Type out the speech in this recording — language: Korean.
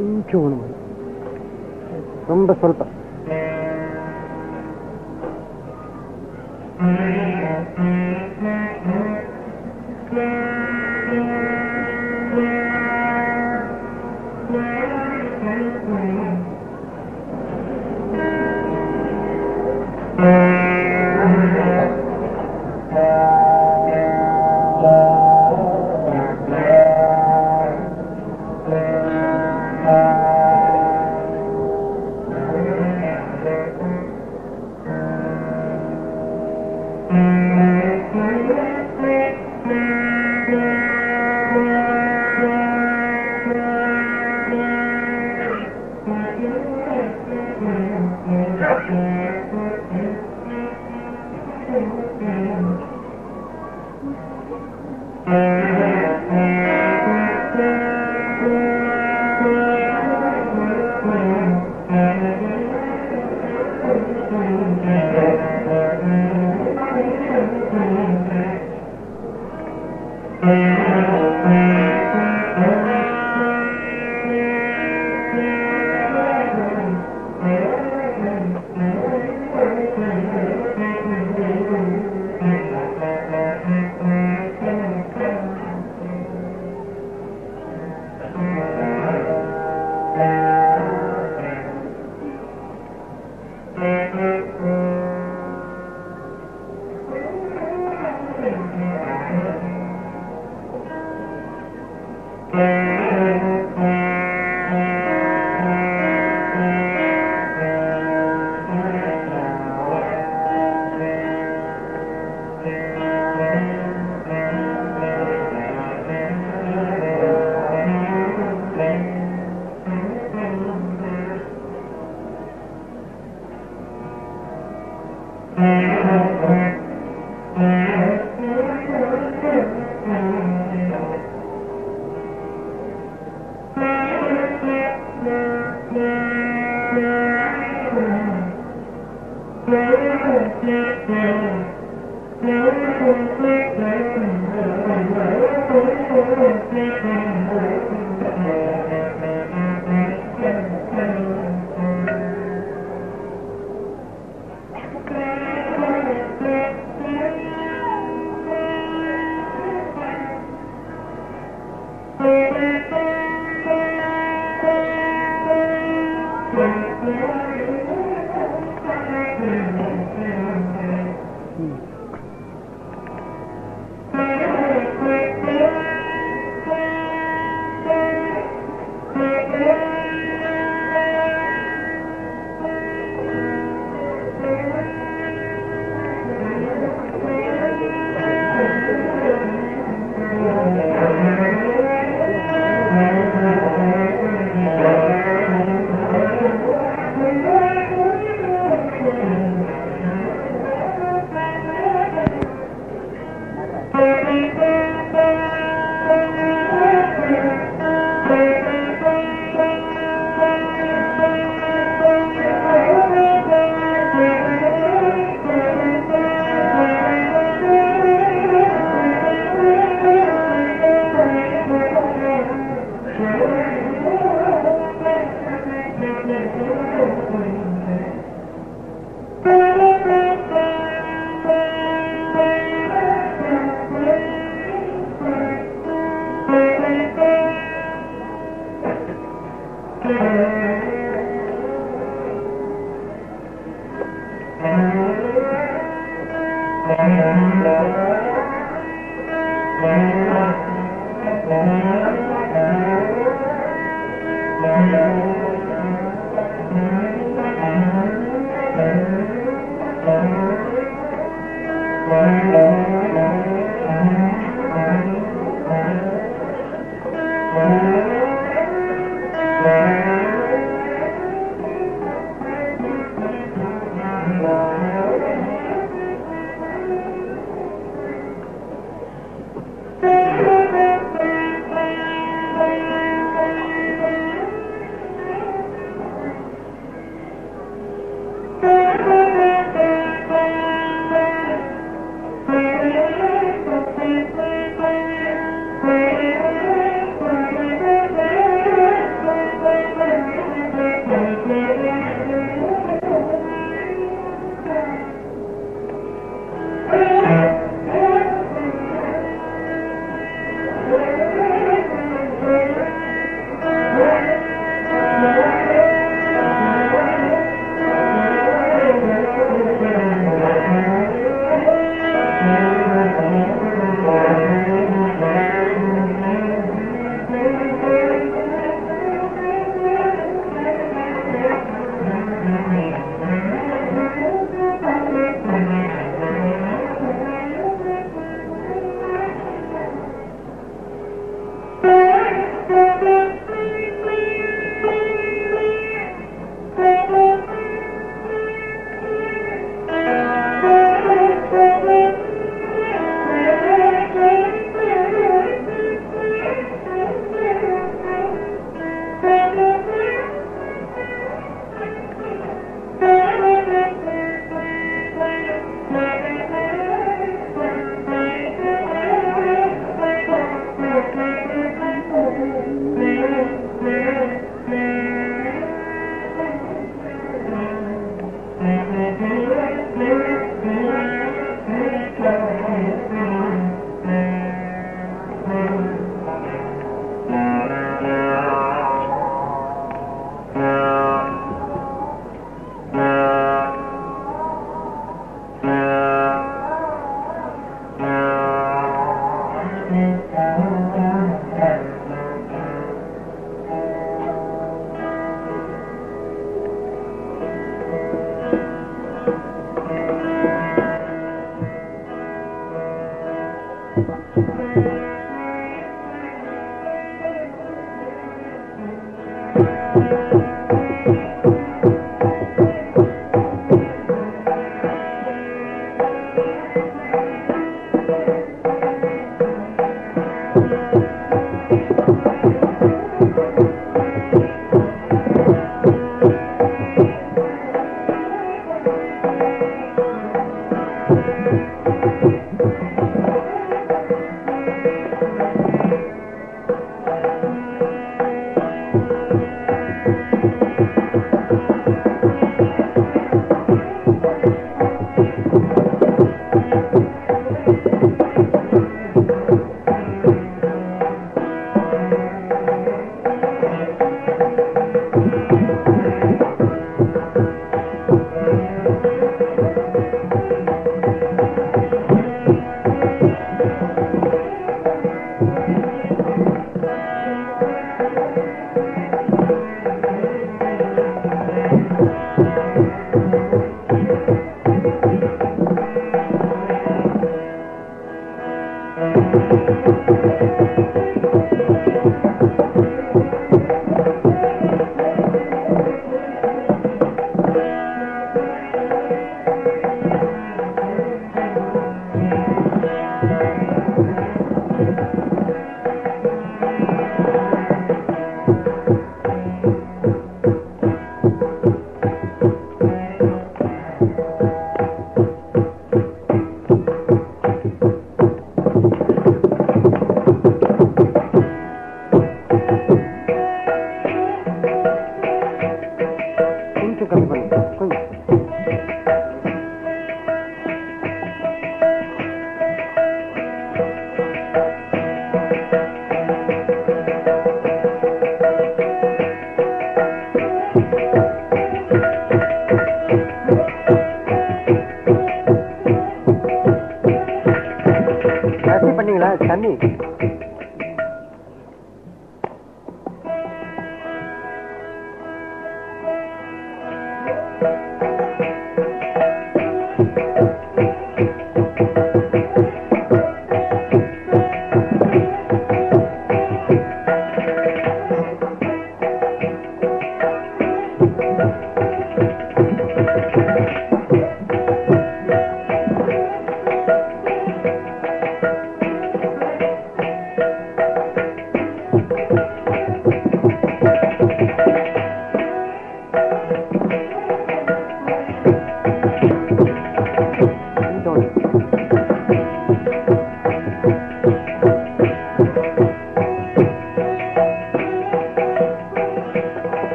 ಇಂಚು ತುಂಬ ಸ್ವಲ್ಪ Yeah.